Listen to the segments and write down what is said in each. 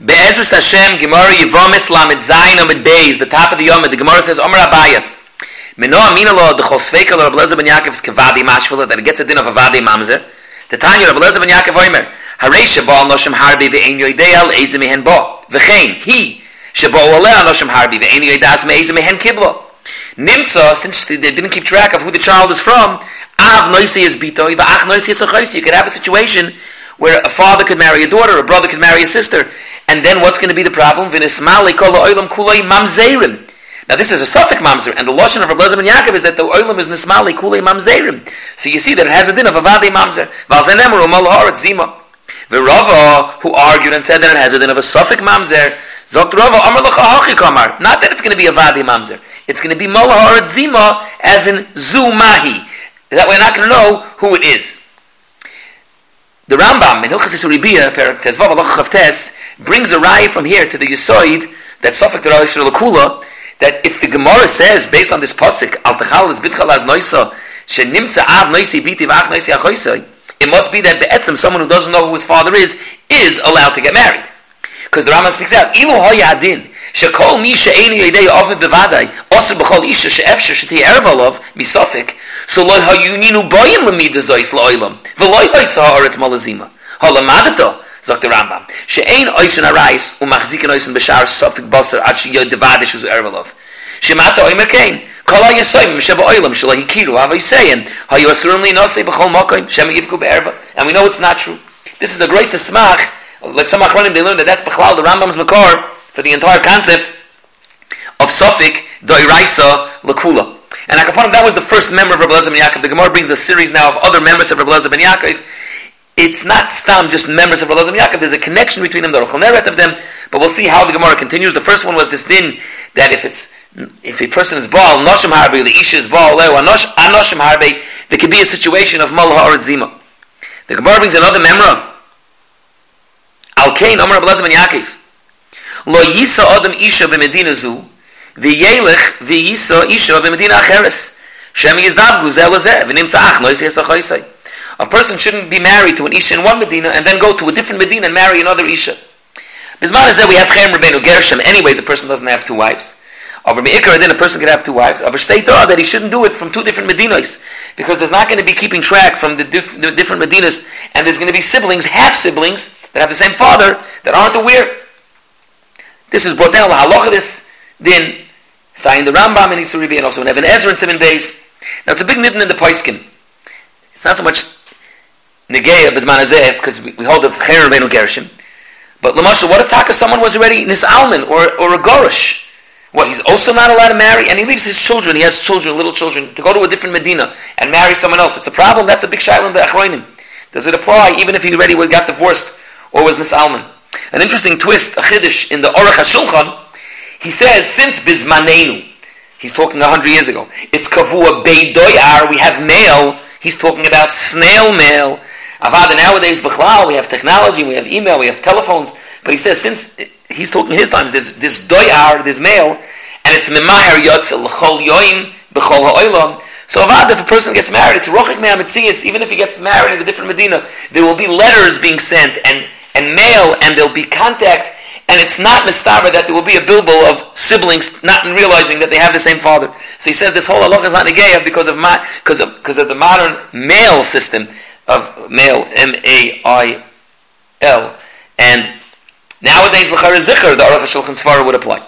Be'ezrus Hashem, Gemara Yevomis Lamed Zayin Amid Beis, the top of the Yom, the Gemara says, Omer Abaya, Meno Amina Lo, the Chosveika Lo, Rabbi ben Yaakov's Kavadi Mashvula, that it gets a din of a Vadi Mamzer, the Tanya, Rabbi ben Yaakov Omer, Harei Sheba Noshim Harbi Ve'en Yoidei Al Eze Mehen Bo, V'chein, he, Sheba Oleh Noshim Harbi Ve'en Yoidei As Me'eze Mehen Kiblo. Nimtza, since they didn't keep track of who the child is from, Av Noisi is Bitoi, V'ach Noisi is Achoisi, you could have a situation where a father could marry a daughter, a brother could marry a sister, and then what's going to be the problem? Now this is a suffix mamzer, and the lashon of Rabbi Lezer ben Yaakov is that the oilam is nismali kulei mamzerim. So you see that it has a din of avadi mamzer. Valzenemar umal haaretz zima. The who argued and said that it has a din of a suffix mamzer, zokt Rava amar hachi kamar. Not that it's going to be a vadi mamzer. It's going to be mal haaretz zima, as in zumahi. That we're not going to know who it is. The Rambam in Hilchas Yisuribiyah, Perak Tezvav, Allah Chavtes, brings a raya from here to the Yisoid that Sofik Deral Yisrael Lakula, that if the Gemara says, based on this pasuk, Al Techal is Bitchal Az Noisa, She Nimtza Av Noisi Biti Vach Noisi Achoisai, it must be that Be'etzim, someone who doesn't know who his father is, is allowed to get married. Because the Rambam speaks out, Ilu Hoyadin, שכל מי שאין ידי עובד בוודאי, עושה בכל אישה שאפשר שתהיה ערב עליו, מסופק, so lo hayuninu boyim lemida zois loilam, v'loi haaretz malazima. Halamadata, sagt der Rambam, she'ein oisen arais, umachziken oisen b'shar sofik basar, ad she'yod devadish uzu ervalov. Shemata oimer kein, kol hayasoyim sheba oilam, shelo hikiru, hava yisayin, hayu asurim li nosei b'chol mokoim, shem yivku be'erva. And we know it's not true. This is a grace of smach, like some achronim, they learned that that's b'chlal, the Rambam's makor, for the entire concept of sofik, doiraisa, lakula. And Akaponim, that was the first member of Rabbi Lezer ben Yaakov. The Gemara brings a series now of other members of Rabbi Lezer ben Yaakov. It's not stam just members of ben Yaakov. There's a connection between them, the Rochel Neret of them. But we'll see how the Gemara continues. The first one was this din that if it's if a person is Baal, Noshim Harbe, the Isha is Baal, Leo, Anoshim Harbe, there could be a situation of Malha or Zima. The Gemara brings another memra. Al Kain, Omer Rabbi Lezer ben Yaakov. Lo Yisa Adam Isha b'Medina Zu, וייסו אישו במדינה אחרס. שם יזדב גוזל לזה, ונמצא אך לא יסייס החויסי. A person shouldn't be married to an Isha in one Medina and then go to a different Medina and marry another Isha. Bisman is that we have Chaim Rabbeinu Gershom. Anyways, a person doesn't have two wives. Aber Me'ikar, then a person could have two wives. Aber state that he shouldn't do it from two different Medinas. Because there's not going to be keeping track from the, dif- the different Medinas. And there's going to be siblings, half siblings, that have the same father, that aren't aware. This is brought down. Halacha this, then Saying the Rambam and Isuribi and also in Even HaEzer and Siman Beis. Now it's a big nidden in the Poiskin. It's not so much Negeya Bizman because we, we hold of Cher Rabbeinu Gershom. But Lamashal, what if Taka someone was already Nisalman or, or a Gorish? What, he's also not allowed to marry? And he leaves his children, he has children, little children, to go to a different Medina and marry someone else. It's a problem, that's a big shaila in the Achroinim. Does it apply even if he already got divorced or was Nisalman? An interesting twist, a chiddush in the Aruch HaShulchan, he says, since Bismanenu, he's talking a hundred years ago, it's Kavua Beidoyar, we have mail, he's talking about snail mail. Avada nowadays, Bechlal, we have technology, we have email, we have telephones, but he says, since he's talking his times, there's this Doyar, this mail, and it's Mimaher Yotz, L'chol Yoim, B'chol Ha'olam, so Avad, if a person gets married, it's Rochik Me'ametzias, even if he gets married in a different Medina, there will be letters being sent and, and mail, and there'll be contact, and it's not mistaba that there will be a bilbo of siblings not realizing that they have the same father. So he says this whole halacha is not negeya because of ma- because of because of the modern mail system of male M A I L and nowadays l'chara zikr the aruch shulchan svara would apply.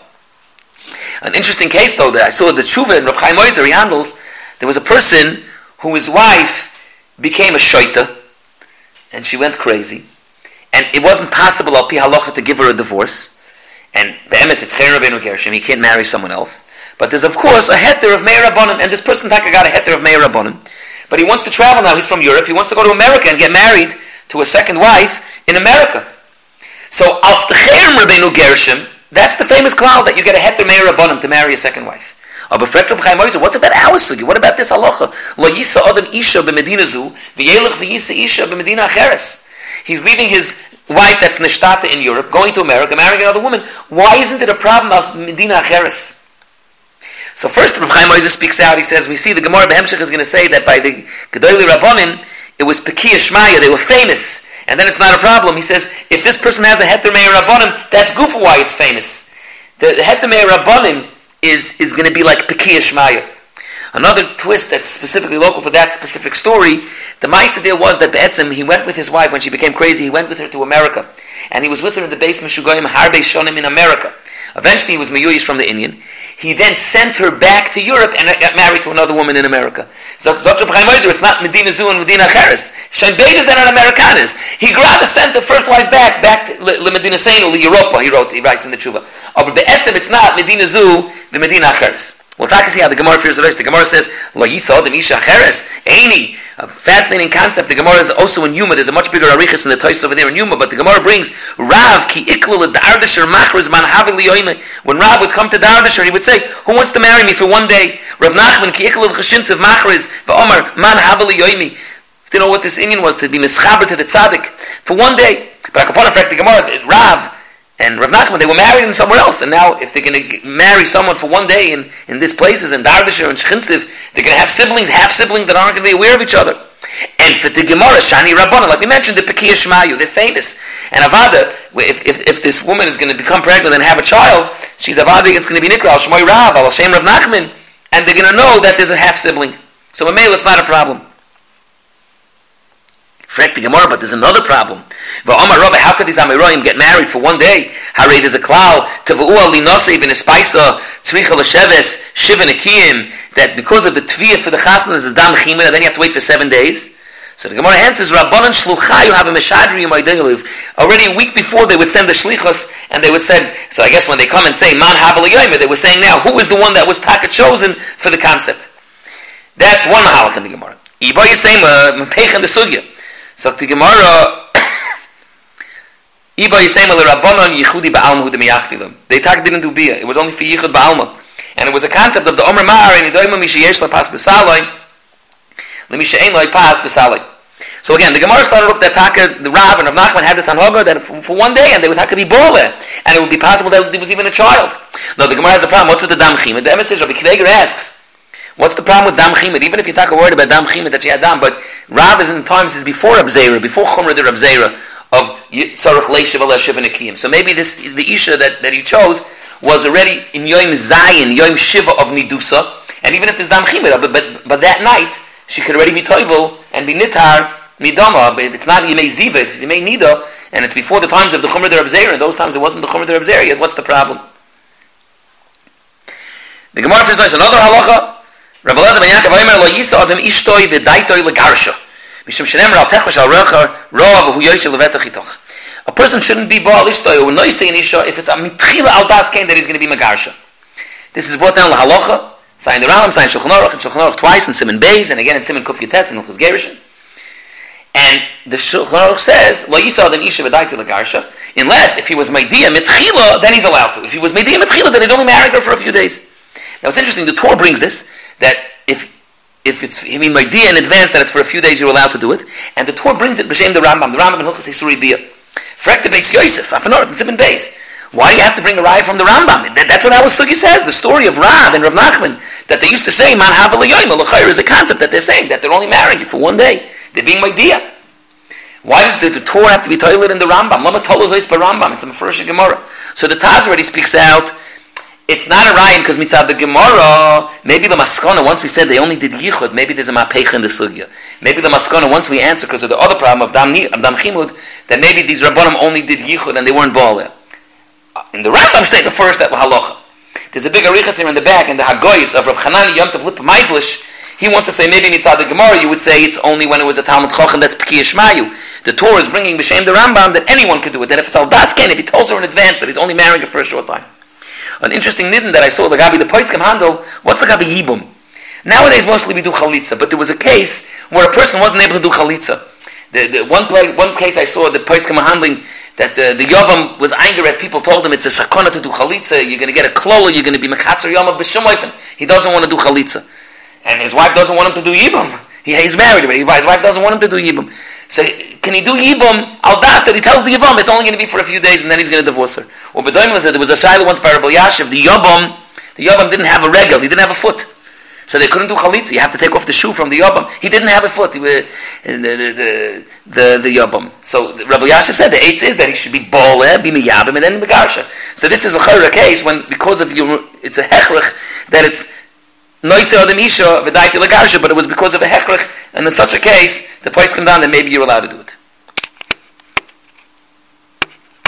An interesting case though that I saw the tshuva in Reb Chaim Oizer he handles there was a person who his wife became a shoita and she went crazy and it wasn't possible al pi halacha to give her a divorce. And be'emet it's cher rabbeinu gershom, he can't marry someone else. But there's of course a heter of meir rabbanim, and this person taka got a heter of meir rabbanim. But he wants to travel now. He's from Europe. He wants to go to America and get married to a second wife in America. So al stechem rabbeinu that's the famous cloud that you get a heter meir rabbanim to marry a second wife. Aber fragt Reb what's about our sugi? What about this halacha? Lo yisa adam isha b'medina zu, v'yelech v'yisa isha b'medina acheres. He's leaving his wife that's nishtata in Europe, going to America, marrying another woman. Why isn't it a problem as Medina Acheres? So first, Rav Chaim Oizer speaks out. He says, we see the Gemara Behemshech is going to say that by the Gedoli Rabbonim, it was Pekiya Shmaya. They were famous and then it's not a problem. He says, if this person has a heter meir rabbanim, that's goof why it's famous. The, the heter meir rabbanim is, is going to be like Pekiah Shmaya. Another twist that's specifically local for that specific story, the Maisa deal was that Be'etzim, he went with his wife when she became crazy, he went with her to America. And he was with her in the base Meshugoyim Harbe Shonim in America. Eventually he was Meyuyish from the Indian. He then sent her back to Europe and got married to another woman in America. So Dr. Chaim it's not Medina Zu and Medina Cheres. Shem Beidus and Americaners. He rather sent the first wife back, back to Le Medina Seinu, Le Europa, he wrote, he writes in the Tshuva. But the Etzem, it's not Medina Zu, the Medina Cheres. Well, to see how the Gemara fears the rest. The Gemara says, "Lo yisod the misha cheres eini." A fascinating concept. The Gemara is also in Yuma. There's a much bigger arichas in the Toys over there in Yuma, but the Gemara brings Rav ki iklu the Dardasher machris man havili yoime. When Rav would come to Dardasher, he would say, "Who wants to marry me for one day?" Rav Nachman ki iklu chashintzev machris va'omar man havili yoime. If you know what this Indian was to be mischaber to the tzaddik for one day, but upon effect, the Gemara Rav and Rav Nachman, they were married in somewhere else, and now if they're going to marry someone for one day in, in these places, in Dardasher and Shchinsiv, they're going to have siblings, half siblings that aren't going to be aware of each other. And for the Gemara, Shani Rabbana, like we mentioned, the Pekiah Shmayu, they're famous. And Avada, if, if, if this woman is going to become pregnant and have a child, she's Avada, it's going to be Nikra, Shmoy Rav, Al Shem Rav Nachman, and they're going to know that there's a half sibling. So a male, it's not a problem. Frek the Gemara, but there's another problem. V'omar Rabbi, how could these Amiroyim get married for one day? Harei, there's a klal, tevu'u li nosei v'nespaisa, tzricha l'sheves, shiva nekiyim, that because of the tviyah for the chasna, is a dam chima, and then you have to wait for seven days. So the Gemara answers, Rabbanan shluchayu have a meshadri Already a week before they would send the shlichus, and they would send, so I guess when they come and say, man havel they were saying now, who is the one that was taka chosen for the concept? That's one mahalach in the Gemara. Iba Yisema, mepech in the. So the Gemara Iba Yisem al Rabbanon Yichudi Ba'alma Hu Dem They talk didn't do Bia. It was only for Yichud Ba'alma. And it was a concept of the Omer Mar and Idoima Misha Yesh La Pas B'Saloi Le Misha Ein Loi Pas B'Saloi So again, the Gemara started off that Taka, the Rav and Rav Nachman had this on Hogar that for, for, one day and they would have to be Bole. And it would be possible that there was even a child. No, the Gemara has a problem. What's with the Dam Chim? And the emissary Rabbi Kveger asks, What's the problem with dam chimid? Even if you talk a word about dam chimid that she had dam, but Rav is in times is before Abzera, before Chumra the Abzera of Tzarech Leishav Aleshiv and Akiyim. So maybe this the Isha that, that he chose was already in Yom Zayin, Yom Shiva of Nidusa, and even if there's dam chimid, but, but, but that night she could already be toivel and be nitar midama. But it's not Yemei Ziva, it's Yemei Nida, and it's before the times of the Chumra the Abzera. In those times it wasn't the Chumra the Abzera yet. What's the problem? The Gemara says another halacha. Rabbi Lezer ben Yaakov Omer lo yisa adam ishtoi v'daitoi legarsha. Mishum shenemer al techvash al recha roa v'hu yoyse levetach itoch. A person shouldn't be baal ishtoi or noise in isha if it's a mitchila al das kain that he's going to be magarsha. This is brought down la halacha. Sign the Rambam, sign Shulchan Aruch, and Shulchan Aruch twice in Siman Beis, and again in Siman Kuf Yates and Hilchus Gerishin. And the Shulchan Aruch says, lo yisa adam isha v'daitoi legarsha, unless if he was Maidia mitchila, then he's allowed to. If he was Maidia mitchila, then he's only married her for a few days. Now it's interesting, the Torah brings this, that if if it's I mean my idea in advance that it's for a few days you're allowed to do it, and the Torah brings it b'shem the Rambam, the Rambam in Hilchas Yisuri Bia. Frek the Beis Yosef, Afanor, and Simon Beis. Why do you have to bring a raya from the Rambam? That, that's what our Sugi says. The story of Rav and Rav Nachman that they used to say man havalayoyim alachayr is a concept that they're saying that they're only marrying you for one day. They're being my idea. Why does the, the Torah have to be toilet in the Rambam? Lama tolos Rambam. It's a Mefurish Gemara. So the Taz already speaks out it's not a ryan because mitzad the Gemara, maybe the maskana, once we said they only did yichud, maybe there's a mapecha in the sugya. Maybe the maskana, once we answer because of the other problem of dam, of dam chimud, that maybe these rabbanim only did yichud and they weren't baal In the Rambam the first that halacha. There's a big arichas here in the back, and the Hagoyis of Rav Chanani Yom Tov Lip Meislish, he wants to say maybe mitzad the Gemara, you would say it's only when it was a Talmud Chochem that's Pekiya Shmayu. The Torah is bringing b'shem the Rambam that anyone could do it. That if it's al dasken, if he tells her in advance that he's only marrying her for a short time. An interesting nidden that I saw the Gabi the Poiskim handle, what's the Gabi Yibum? Nowadays mostly we do Chalitza, but there was a case where a person wasn't able to do Chalitza. The, the one, play, one case I saw the Poiskim handling that the, the Yobam was angry at people told him it's a sakona to do Chalitza, you're going to get a klola, you're going to be Mekatzer Yom B'Shum He doesn't want to do Chalitza. And his wife doesn't want him to do Yibum. He, he's married, but his wife doesn't want him to do Yibum. So can he do Yibum al das that he tells the Yibum it's only going to be for a few days and then he's going to divorce her. Well, Bedoimel said there was a Shiloh once by Rabbi Yashiv, the Yibum, the Yibum didn't have a regal, he didn't have a foot. So they couldn't do chalitza. You have to take off the shoe from the yabam. He didn't have a foot. He was, the, the, the, the, yabam. So Rabbi Yashiv said the eighth is that he should be bole, be miyabim, and then megarsha. So this is a chayra case when, because of your, it's a hechrich, that it's noise adam isha v'daiti legarsha, but it was because of a hechrich, and in such a case, the price come down, then maybe you're allowed to do it.